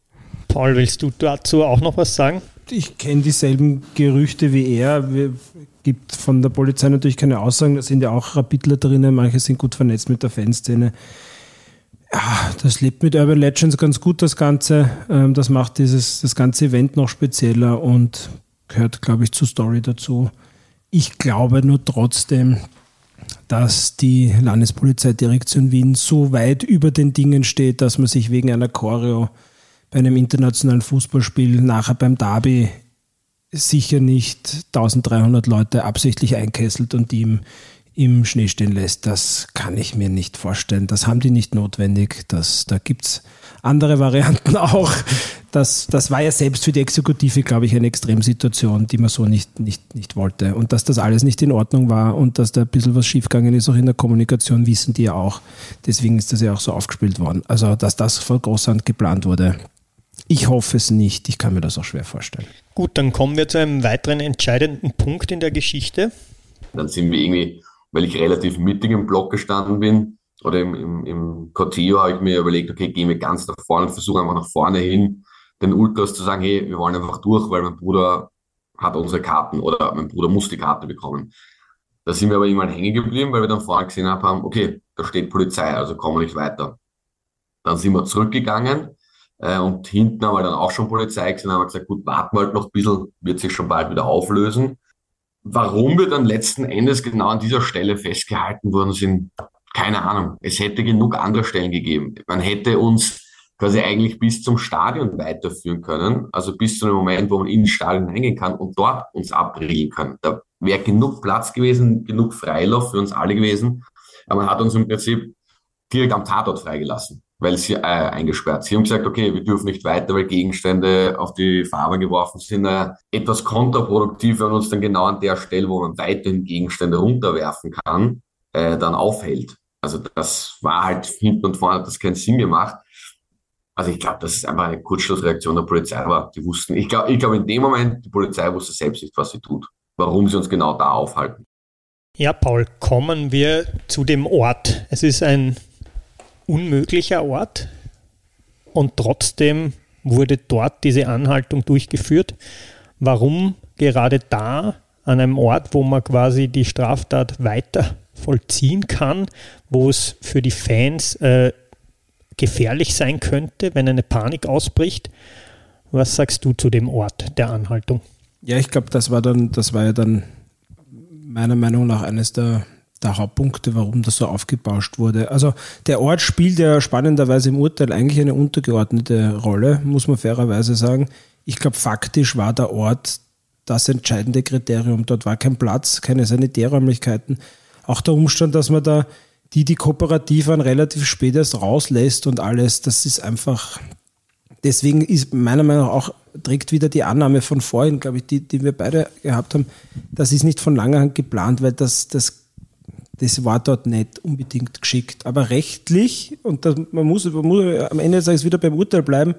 Paul, willst du dazu auch noch was sagen? Ich kenne dieselben Gerüchte wie er. Es gibt von der Polizei natürlich keine Aussagen. Da sind ja auch Rapidler drinnen. Manche sind gut vernetzt mit der Fanszene. Ja, das lebt mit Urban Legends ganz gut, das Ganze. Ähm, das macht dieses, das ganze Event noch spezieller und gehört, glaube ich, zur Story dazu. Ich glaube nur trotzdem, dass die Landespolizeidirektion Wien so weit über den Dingen steht, dass man sich wegen einer Choreo bei einem internationalen Fußballspiel nachher beim Derby sicher nicht 1300 Leute absichtlich einkesselt und die im, im Schnee stehen lässt. Das kann ich mir nicht vorstellen. Das haben die nicht notwendig. Das, da gibt es andere Varianten auch, das, das war ja selbst für die Exekutive, glaube ich, eine Extremsituation, die man so nicht, nicht, nicht wollte. Und dass das alles nicht in Ordnung war und dass da ein bisschen was schiefgegangen ist, auch in der Kommunikation, wissen die ja auch. Deswegen ist das ja auch so aufgespielt worden. Also, dass das von Großhand geplant wurde. Ich hoffe es nicht. Ich kann mir das auch schwer vorstellen. Gut, dann kommen wir zu einem weiteren entscheidenden Punkt in der Geschichte. Dann sind wir irgendwie, weil ich relativ mittig im Block gestanden bin, oder im, im, im Cortillo habe ich mir überlegt, okay, gehen wir ganz nach vorne und versuchen einfach nach vorne hin den Ultras zu sagen, hey, wir wollen einfach durch, weil mein Bruder hat unsere Karten oder mein Bruder muss die Karte bekommen. Da sind wir aber irgendwann hängen geblieben, weil wir dann vorne gesehen haben, okay, da steht Polizei, also kommen wir nicht weiter. Dann sind wir zurückgegangen äh, und hinten haben wir dann auch schon Polizei gesehen, haben wir gesagt, gut, warten wir halt noch ein bisschen, wird sich schon bald wieder auflösen. Warum wir dann letzten Endes genau an dieser Stelle festgehalten worden sind, keine Ahnung. Es hätte genug andere Stellen gegeben. Man hätte uns quasi eigentlich bis zum Stadion weiterführen können, also bis zu dem Moment, wo man ins Stadion reingehen kann und dort uns abriegeln kann. Da wäre genug Platz gewesen, genug Freilauf für uns alle gewesen. Aber man hat uns im Prinzip direkt am Tatort freigelassen, weil sie äh, eingesperrt. Sie haben gesagt, okay, wir dürfen nicht weiter, weil Gegenstände auf die Farbe geworfen sind. Äh, etwas kontraproduktiv, wenn uns dann genau an der Stelle, wo man weiterhin Gegenstände runterwerfen kann, äh, dann aufhält. Also das war halt hinten und vorne hat das keinen Sinn gemacht. Also ich glaube, dass es einfach eine Kurzschlussreaktion der Polizei war. Die wussten, ich glaube, ich glaube in dem Moment, die Polizei wusste selbst nicht, was sie tut, warum sie uns genau da aufhalten. Ja, Paul, kommen wir zu dem Ort. Es ist ein unmöglicher Ort und trotzdem wurde dort diese Anhaltung durchgeführt. Warum gerade da, an einem Ort, wo man quasi die Straftat weiter vollziehen kann, wo es für die Fans äh, gefährlich sein könnte, wenn eine Panik ausbricht. Was sagst du zu dem Ort der Anhaltung? Ja, ich glaube, das war dann, das war ja dann meiner Meinung nach eines der, der Hauptpunkte, warum das so aufgebauscht wurde. Also der Ort spielt ja spannenderweise im Urteil eigentlich eine untergeordnete Rolle, muss man fairerweise sagen. Ich glaube, faktisch war der Ort das entscheidende Kriterium. Dort war kein Platz, keine Sanitärräumlichkeiten. Auch der Umstand, dass man da die die kooperativ waren, relativ spät erst rauslässt und alles, das ist einfach, deswegen ist meiner Meinung nach auch, trägt wieder die Annahme von vorhin, glaube ich, die, die wir beide gehabt haben, das ist nicht von langer Hand geplant, weil das, das, das war dort nicht unbedingt geschickt. Aber rechtlich, und das, man, muss, man muss am Ende des Tages wieder beim Urteil bleiben,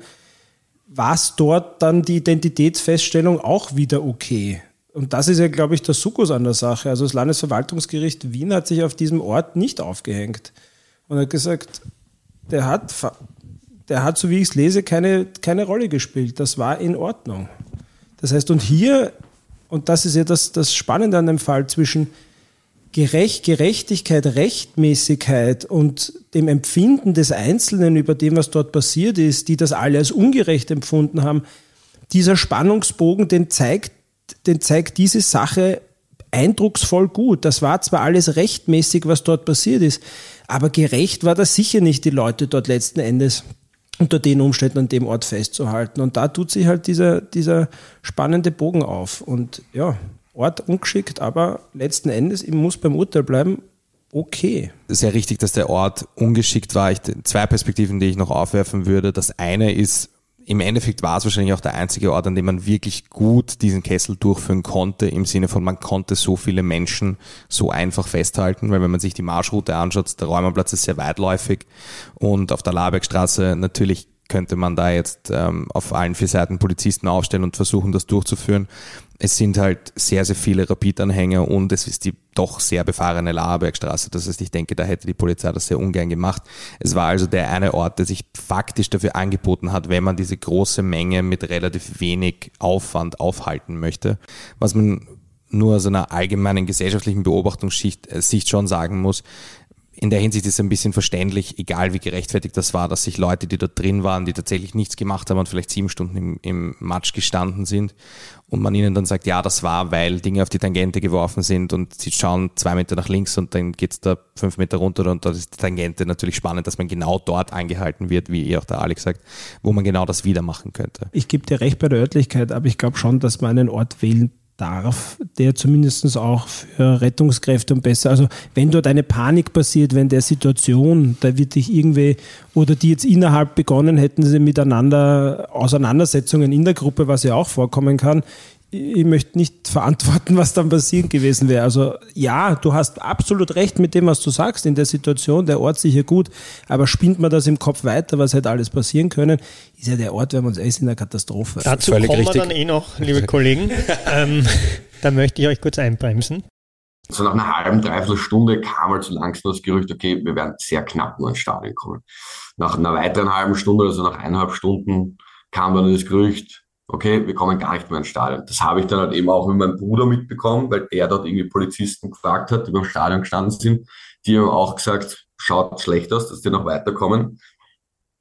war es dort dann die Identitätsfeststellung auch wieder okay. Und das ist ja, glaube ich, der Sukkus an der Sache. Also das Landesverwaltungsgericht Wien hat sich auf diesem Ort nicht aufgehängt und hat gesagt, der hat, der hat, so wie ich es lese, keine, keine Rolle gespielt. Das war in Ordnung. Das heißt, und hier, und das ist ja das, das Spannende an dem Fall zwischen Gerecht, Gerechtigkeit, Rechtmäßigkeit und dem Empfinden des Einzelnen über dem, was dort passiert ist, die das alle als ungerecht empfunden haben, dieser Spannungsbogen, den zeigt den zeigt diese Sache eindrucksvoll gut. Das war zwar alles rechtmäßig, was dort passiert ist, aber gerecht war das sicher nicht, die Leute dort letzten Endes unter den Umständen an dem Ort festzuhalten. Und da tut sich halt dieser, dieser spannende Bogen auf. Und ja, Ort ungeschickt, aber letzten Endes, ich muss beim Urteil bleiben, okay. Sehr richtig, dass der Ort ungeschickt war. Ich, zwei Perspektiven, die ich noch aufwerfen würde. Das eine ist, im Endeffekt war es wahrscheinlich auch der einzige Ort, an dem man wirklich gut diesen Kessel durchführen konnte, im Sinne von, man konnte so viele Menschen so einfach festhalten, weil wenn man sich die Marschroute anschaut, der Räumerplatz ist sehr weitläufig und auf der Labergstraße natürlich könnte man da jetzt ähm, auf allen vier Seiten Polizisten aufstellen und versuchen, das durchzuführen. Es sind halt sehr, sehr viele Rapid-Anhänger und es ist die doch sehr befahrene Laberbergstraße. Das heißt, ich denke, da hätte die Polizei das sehr ungern gemacht. Es war also der eine Ort, der sich faktisch dafür angeboten hat, wenn man diese große Menge mit relativ wenig Aufwand aufhalten möchte. Was man nur aus einer allgemeinen gesellschaftlichen Beobachtungssicht äh, Sicht schon sagen muss, in der Hinsicht ist es ein bisschen verständlich, egal wie gerechtfertigt das war, dass sich Leute, die da drin waren, die tatsächlich nichts gemacht haben und vielleicht sieben Stunden im, im Matsch gestanden sind und man ihnen dann sagt, ja, das war, weil Dinge auf die Tangente geworfen sind und sie schauen zwei Meter nach links und dann geht's da fünf Meter runter und dort ist die Tangente natürlich spannend, dass man genau dort angehalten wird, wie ihr auch der Alex sagt, wo man genau das wieder machen könnte. Ich gebe dir recht bei der Örtlichkeit, aber ich glaube schon, dass man einen Ort wählen darf, der zumindest auch für Rettungskräfte und besser, also wenn dort eine Panik passiert, wenn der Situation, da wird dich irgendwie, oder die jetzt innerhalb begonnen hätten sie miteinander Auseinandersetzungen in der Gruppe, was ja auch vorkommen kann, ich möchte nicht verantworten, was dann passiert gewesen wäre. Also ja, du hast absolut recht mit dem, was du sagst in der Situation, der Ort sicher gut, aber spinnt man das im Kopf weiter, was hätte alles passieren können, ist ja der Ort, wenn man es ist, in der Katastrophe. Dazu Völlig kommen richtig. wir dann eh noch, liebe Kollegen. ähm, da möchte ich euch kurz einbremsen. So nach einer halben, dreiviertel Stunde kam halt so langsam das Gerücht, okay, wir werden sehr knapp nur ins Stadion kommen. Nach einer weiteren halben Stunde, also nach eineinhalb Stunden, kam dann das Gerücht, okay, wir kommen gar nicht mehr ins Stadion. Das habe ich dann halt eben auch mit meinem Bruder mitbekommen, weil er dort irgendwie Polizisten gefragt hat, die beim Stadion gestanden sind. Die haben auch gesagt, schaut schlecht aus, dass die noch weiterkommen.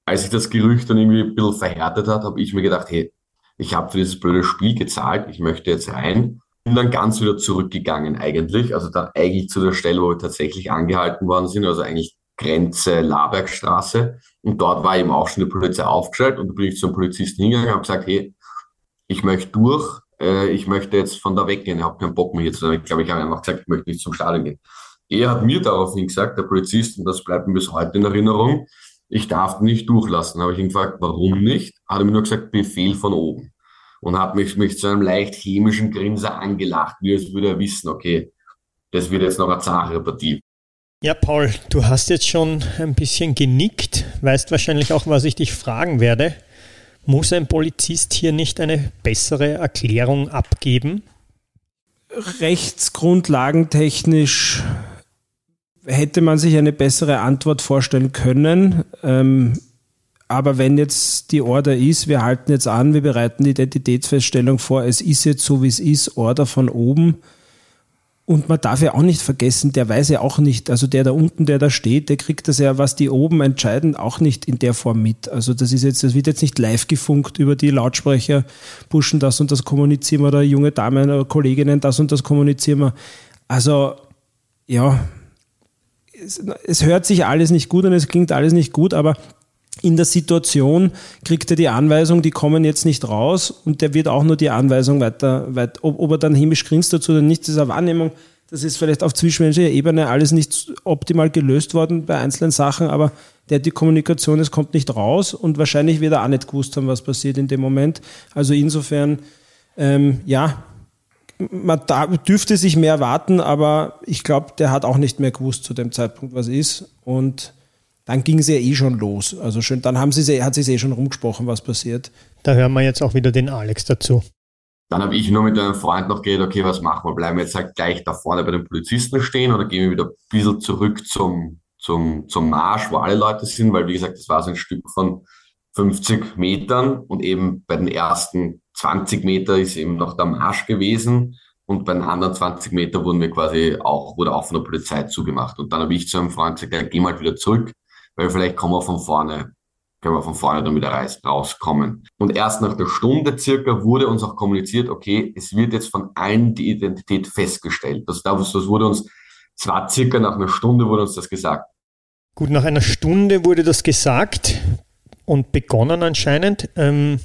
Als sich das Gerücht dann irgendwie ein bisschen verhärtet hat, habe ich mir gedacht, hey, ich habe für dieses blöde Spiel gezahlt, ich möchte jetzt rein. Bin dann ganz wieder zurückgegangen eigentlich, also dann eigentlich zu der Stelle, wo wir tatsächlich angehalten worden sind, also eigentlich Grenze Labergstraße. Und dort war eben auch schon die Polizei aufgestellt und da bin ich zum Polizisten hingegangen und habe gesagt, hey, ich möchte durch, äh, ich möchte jetzt von da weggehen, ich habe keinen Bock mehr hier zu sein. Ich glaube, ich habe einfach gesagt, ich möchte nicht zum Stadion gehen. Er hat mir daraufhin gesagt, der Polizist, und das bleibt mir bis heute in Erinnerung, ich darf nicht durchlassen. Habe ich ihn gefragt, warum nicht? Hat er mir nur gesagt, Befehl von oben. Und hat mich, mich zu einem leicht chemischen Grinser angelacht, wie als würde er wissen, okay, das wird jetzt noch eine zache Partie. Ja, Paul, du hast jetzt schon ein bisschen genickt, weißt wahrscheinlich auch, was ich dich fragen werde. Muss ein Polizist hier nicht eine bessere Erklärung abgeben? Rechtsgrundlagentechnisch hätte man sich eine bessere Antwort vorstellen können. Ähm, aber wenn jetzt die Order ist, wir halten jetzt an, wir bereiten die Identitätsfeststellung vor, es ist jetzt so, wie es ist, Order von oben, und man darf ja auch nicht vergessen, der weiß ja auch nicht, also der da unten, der da steht, der kriegt das ja, was die oben entscheiden, auch nicht in der Form mit. Also das ist jetzt, das wird jetzt nicht live gefunkt über die Lautsprecher, pushen das und das kommunizieren wir, oder junge Damen oder Kolleginnen, das und das kommunizieren wir. Also, ja, es, es hört sich alles nicht gut und es klingt alles nicht gut, aber in der Situation kriegt er die Anweisung, die kommen jetzt nicht raus und der wird auch nur die Anweisung weiter, weiter ob, ob er dann hämisch grinst dazu oder nicht, eine Wahrnehmung. Das ist vielleicht auf zwischenmenschlicher Ebene alles nicht optimal gelöst worden bei einzelnen Sachen, aber der hat die Kommunikation, es kommt nicht raus und wahrscheinlich wird er auch nicht gewusst haben, was passiert in dem Moment. Also insofern, ähm, ja, man da, dürfte sich mehr warten, aber ich glaube, der hat auch nicht mehr gewusst zu dem Zeitpunkt, was ist. Und dann ging es ja eh schon los. Also schön, dann haben sie, hat sich eh schon rumgesprochen, was passiert. Da hören wir jetzt auch wieder den Alex dazu. Dann habe ich nur mit einem Freund noch geredet, okay, was machen wir? Bleiben wir jetzt halt gleich da vorne bei den Polizisten stehen oder gehen wir wieder ein bisschen zurück zum, zum, zum Marsch, wo alle Leute sind? Weil, wie gesagt, das war so ein Stück von 50 Metern und eben bei den ersten 20 Meter ist eben noch der Marsch gewesen und bei den anderen 20 Meter wurden wir quasi auch, wurde auch von der Polizei zugemacht. Und dann habe ich zu einem Freund gesagt, ja, geh mal wieder zurück weil vielleicht kommen wir von vorne, können wir von vorne dann wieder rauskommen. Und erst nach einer Stunde circa wurde uns auch kommuniziert, okay, es wird jetzt von allen die Identität festgestellt. Das, das wurde uns, zwar circa nach einer Stunde wurde uns das gesagt. Gut, nach einer Stunde wurde das gesagt und begonnen anscheinend. Ähm,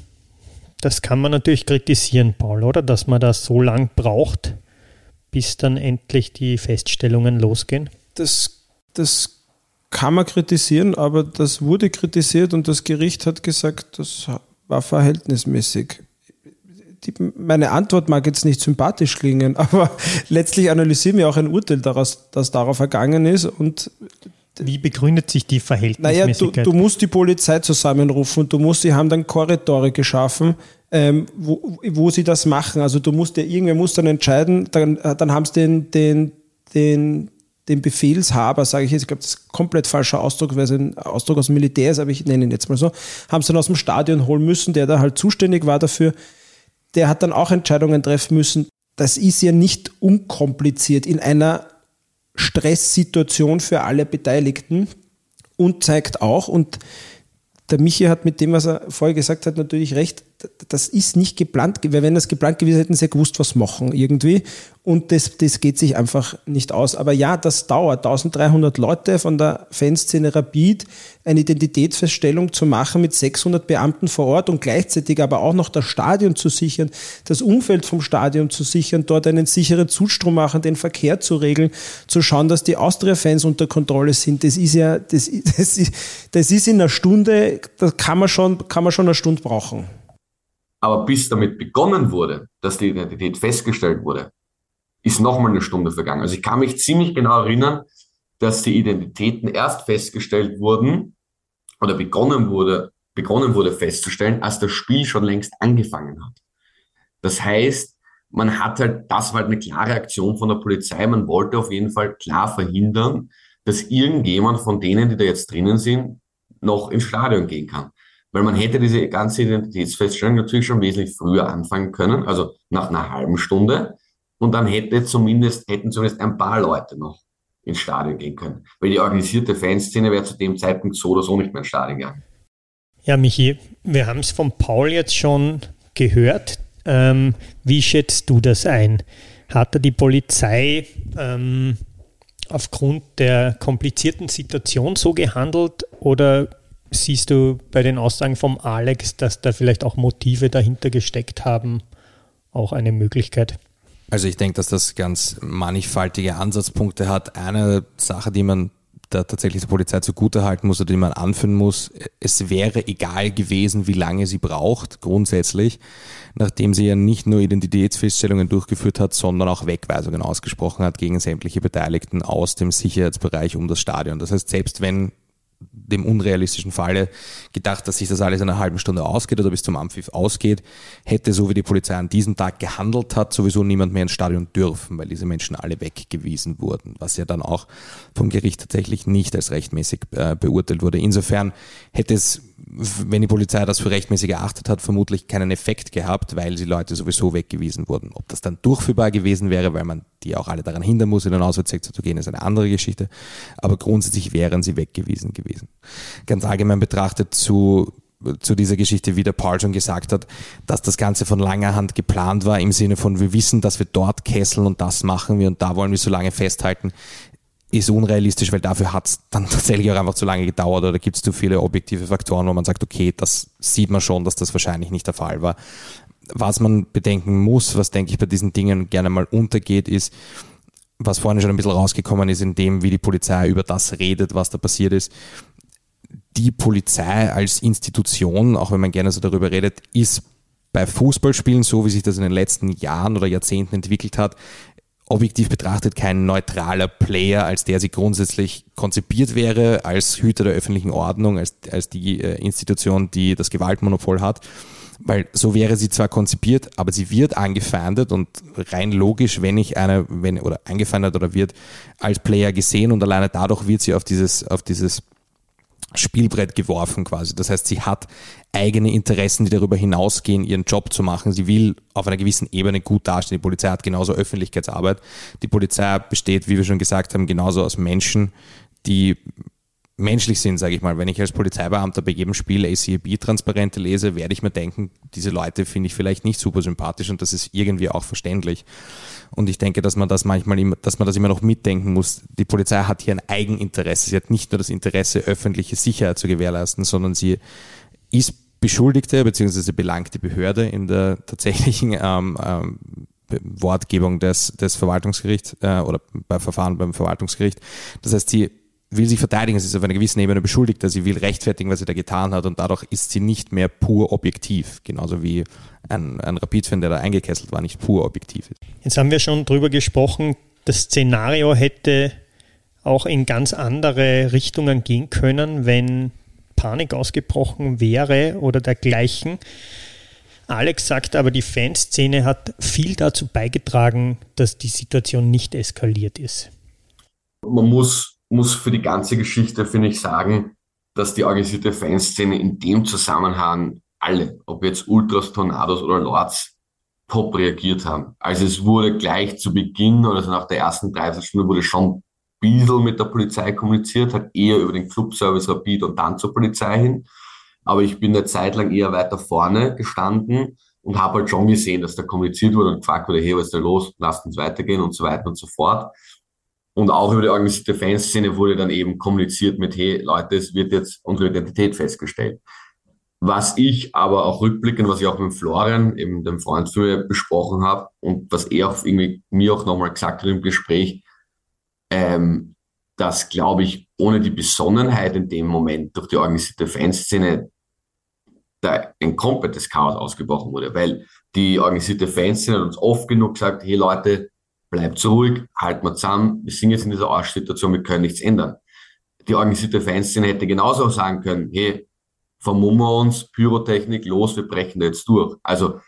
das kann man natürlich kritisieren, Paul, oder? Dass man da so lang braucht, bis dann endlich die Feststellungen losgehen. Das, das kann man kritisieren, aber das wurde kritisiert und das Gericht hat gesagt, das war verhältnismäßig. Die, meine Antwort mag jetzt nicht sympathisch klingen, aber letztlich analysieren wir auch ein Urteil daraus, das darauf ergangen ist und wie begründet sich die Verhältnismäßigkeit? Naja, du, du musst die Polizei zusammenrufen und du musst, sie haben dann Korridore geschaffen, ähm, wo, wo sie das machen. Also du musst ja, irgendwer muss dann entscheiden, dann, dann haben sie den, den, den, den Befehlshaber, sage ich jetzt, ich glaube, das ist ein komplett falscher Ausdruck, weil es ein Ausdruck aus dem Militär ist, aber ich nenne ihn jetzt mal so, haben sie dann aus dem Stadion holen müssen, der da halt zuständig war dafür. Der hat dann auch Entscheidungen treffen müssen. Das ist ja nicht unkompliziert in einer Stresssituation für alle Beteiligten und zeigt auch, und der Michi hat mit dem, was er vorher gesagt hat, natürlich recht, das ist nicht geplant, weil wenn das geplant gewesen hätten sie gewusst, was machen irgendwie. Und das, das geht sich einfach nicht aus. Aber ja, das dauert. 1300 Leute von der Fanszene Rapid, eine Identitätsfeststellung zu machen mit 600 Beamten vor Ort und gleichzeitig aber auch noch das Stadion zu sichern, das Umfeld vom Stadion zu sichern, dort einen sicheren Zustrom machen, den Verkehr zu regeln, zu schauen, dass die Austria-Fans unter Kontrolle sind. Das ist ja, das, das, ist, das ist in einer Stunde, da kann man schon, kann man schon eine Stunde brauchen. Aber bis damit begonnen wurde, dass die Identität festgestellt wurde, ist nochmal eine Stunde vergangen. Also ich kann mich ziemlich genau erinnern, dass die Identitäten erst festgestellt wurden oder begonnen wurde, begonnen wurde festzustellen, als das Spiel schon längst angefangen hat. Das heißt, man hat halt, das war halt eine klare Aktion von der Polizei. Man wollte auf jeden Fall klar verhindern, dass irgendjemand von denen, die da jetzt drinnen sind, noch ins Stadion gehen kann. Weil man hätte diese ganze Identitätsfeststellung natürlich schon wesentlich früher anfangen können, also nach einer halben Stunde. Und dann hätte zumindest, hätten zumindest ein paar Leute noch ins Stadion gehen können. Weil die organisierte Fanszene wäre zu dem Zeitpunkt so oder so nicht mehr ins Stadion gegangen. Ja, Michi, wir haben es von Paul jetzt schon gehört. Ähm, wie schätzt du das ein? Hat da die Polizei ähm, aufgrund der komplizierten Situation so gehandelt oder siehst du bei den Aussagen vom Alex, dass da vielleicht auch Motive dahinter gesteckt haben, auch eine Möglichkeit? Also ich denke, dass das ganz mannigfaltige Ansatzpunkte hat. Eine Sache, die man da tatsächlich der Polizei zugutehalten muss oder die man anführen muss, es wäre egal gewesen, wie lange sie braucht, grundsätzlich, nachdem sie ja nicht nur Identitätsfeststellungen durchgeführt hat, sondern auch Wegweisungen ausgesprochen hat gegen sämtliche Beteiligten aus dem Sicherheitsbereich um das Stadion. Das heißt, selbst wenn dem unrealistischen Falle gedacht, dass sich das alles in einer halben Stunde ausgeht oder bis zum Ampfiff ausgeht, hätte so wie die Polizei an diesem Tag gehandelt hat, sowieso niemand mehr ins Stadion dürfen, weil diese Menschen alle weggewiesen wurden, was ja dann auch vom Gericht tatsächlich nicht als rechtmäßig äh, beurteilt wurde. Insofern hätte es wenn die Polizei das für rechtmäßig erachtet hat, vermutlich keinen Effekt gehabt, weil die Leute sowieso weggewiesen wurden. Ob das dann durchführbar gewesen wäre, weil man die auch alle daran hindern muss, in den Auswärtssektor zu gehen, ist eine andere Geschichte. Aber grundsätzlich wären sie weggewiesen gewesen. Ganz allgemein betrachtet zu zu dieser Geschichte, wie der Paul schon gesagt hat, dass das Ganze von langer Hand geplant war, im Sinne von, wir wissen, dass wir dort kesseln und das machen wir und da wollen wir so lange festhalten, ist unrealistisch, weil dafür hat es dann tatsächlich auch einfach zu lange gedauert oder gibt es zu viele objektive Faktoren, wo man sagt, okay, das sieht man schon, dass das wahrscheinlich nicht der Fall war. Was man bedenken muss, was denke ich bei diesen Dingen gerne mal untergeht, ist, was vorhin schon ein bisschen rausgekommen ist, in dem, wie die Polizei über das redet, was da passiert ist. Die Polizei als Institution, auch wenn man gerne so darüber redet, ist bei Fußballspielen, so wie sich das in den letzten Jahren oder Jahrzehnten entwickelt hat, objektiv betrachtet kein neutraler Player, als der sie grundsätzlich konzipiert wäre, als Hüter der öffentlichen Ordnung, als, als die äh, Institution, die das Gewaltmonopol hat. Weil so wäre sie zwar konzipiert, aber sie wird angefeindet und rein logisch, wenn ich eine, wenn, oder angefeindet oder wird als Player gesehen und alleine dadurch wird sie auf dieses, auf dieses Spielbrett geworfen quasi. Das heißt, sie hat eigene Interessen, die darüber hinausgehen, ihren Job zu machen. Sie will auf einer gewissen Ebene gut dastehen. Die Polizei hat genauso Öffentlichkeitsarbeit. Die Polizei besteht, wie wir schon gesagt haben, genauso aus Menschen, die menschlich sind, sage ich mal. Wenn ich als Polizeibeamter bei jedem Spiel ACAB-Transparente lese, werde ich mir denken, diese Leute finde ich vielleicht nicht super sympathisch und das ist irgendwie auch verständlich. Und ich denke, dass man das manchmal immer, dass man das immer noch mitdenken muss. Die Polizei hat hier ein Eigeninteresse. Sie hat nicht nur das Interesse, öffentliche Sicherheit zu gewährleisten, sondern sie ist Beschuldigte bzw. belangte Behörde in der tatsächlichen ähm, ähm, Wortgebung des, des Verwaltungsgerichts äh, oder bei Verfahren beim Verwaltungsgericht. Das heißt, sie will sich verteidigen, sie ist auf einer gewissen Ebene beschuldigt, sie will rechtfertigen, was sie da getan hat und dadurch ist sie nicht mehr pur objektiv, genauso wie ein, ein Rapid-Fan, der da eingekesselt war, nicht pur objektiv ist. Jetzt haben wir schon drüber gesprochen, das Szenario hätte auch in ganz andere Richtungen gehen können, wenn Panik ausgebrochen wäre oder dergleichen. Alex sagt aber, die Fanszene hat viel dazu beigetragen, dass die Situation nicht eskaliert ist. Man muss muss für die ganze Geschichte, finde ich, sagen, dass die organisierte Fanszene in dem Zusammenhang alle, ob jetzt Ultras, Tornados oder Lords, top reagiert haben. Also es wurde gleich zu Beginn, also nach der ersten Dreiviertelstunde wurde schon ein bisschen mit der Polizei kommuniziert, hat eher über den Clubservice Rapid und dann zur Polizei hin. aber ich bin eine Zeit lang eher weiter vorne gestanden und habe halt schon gesehen, dass da kommuniziert wurde und gefragt wurde, hey, was ist da los, lasst uns weitergehen und so weiter und so fort. Und auch über die organisierte Fanszene wurde dann eben kommuniziert mit, hey Leute, es wird jetzt unsere Identität festgestellt. Was ich aber auch rückblickend, was ich auch mit Florian, eben dem Freund für mich besprochen habe und was er auch irgendwie mir auch nochmal gesagt hat im Gespräch, ähm, dass, glaube ich, ohne die Besonnenheit in dem Moment durch die organisierte Fanszene da ein komplettes Chaos ausgebrochen wurde, weil die organisierte Fanszene hat uns oft genug gesagt, hey Leute, bleibt so ruhig, halt mal zusammen, wir sind jetzt in dieser Arschsituation, wir können nichts ändern. Die organisierte Fanszene hätte genauso sagen können, hey, vermummen wir uns, Pyrotechnik, los, wir brechen da jetzt durch. Also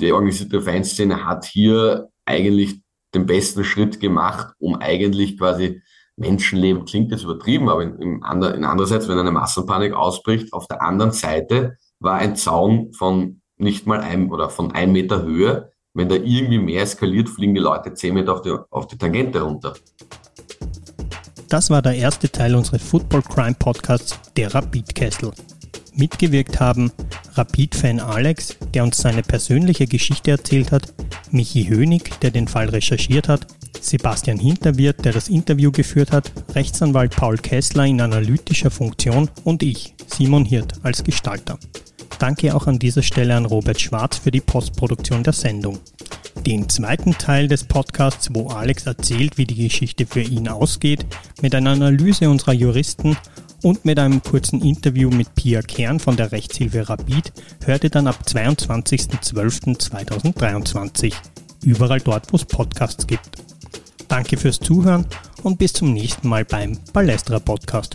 die organisierte Fanszene hat hier eigentlich den besten Schritt gemacht, um eigentlich quasi Menschenleben, klingt jetzt übertrieben, aber in, in, ander, in andererseits, wenn eine Massenpanik ausbricht, auf der anderen Seite war ein Zaun von nicht mal ein oder von ein Meter Höhe. Wenn da irgendwie mehr eskaliert, fliegen die Leute zehn Meter auf die, auf die Tangente runter. Das war der erste Teil unseres Football Crime Podcasts, der Rapid Kessel. Mitgewirkt haben Rapid-Fan Alex, der uns seine persönliche Geschichte erzählt hat, Michi Hönig, der den Fall recherchiert hat, Sebastian Hinterwirt, der das Interview geführt hat, Rechtsanwalt Paul Kessler in analytischer Funktion und ich, Simon Hirt, als Gestalter. Danke auch an dieser Stelle an Robert Schwarz für die Postproduktion der Sendung. Den zweiten Teil des Podcasts, wo Alex erzählt, wie die Geschichte für ihn ausgeht, mit einer Analyse unserer Juristen und mit einem kurzen Interview mit Pia Kern von der Rechtshilfe Rapid, hört ihr dann ab 22.12.2023. Überall dort, wo es Podcasts gibt. Danke fürs Zuhören und bis zum nächsten Mal beim Balestra Podcast.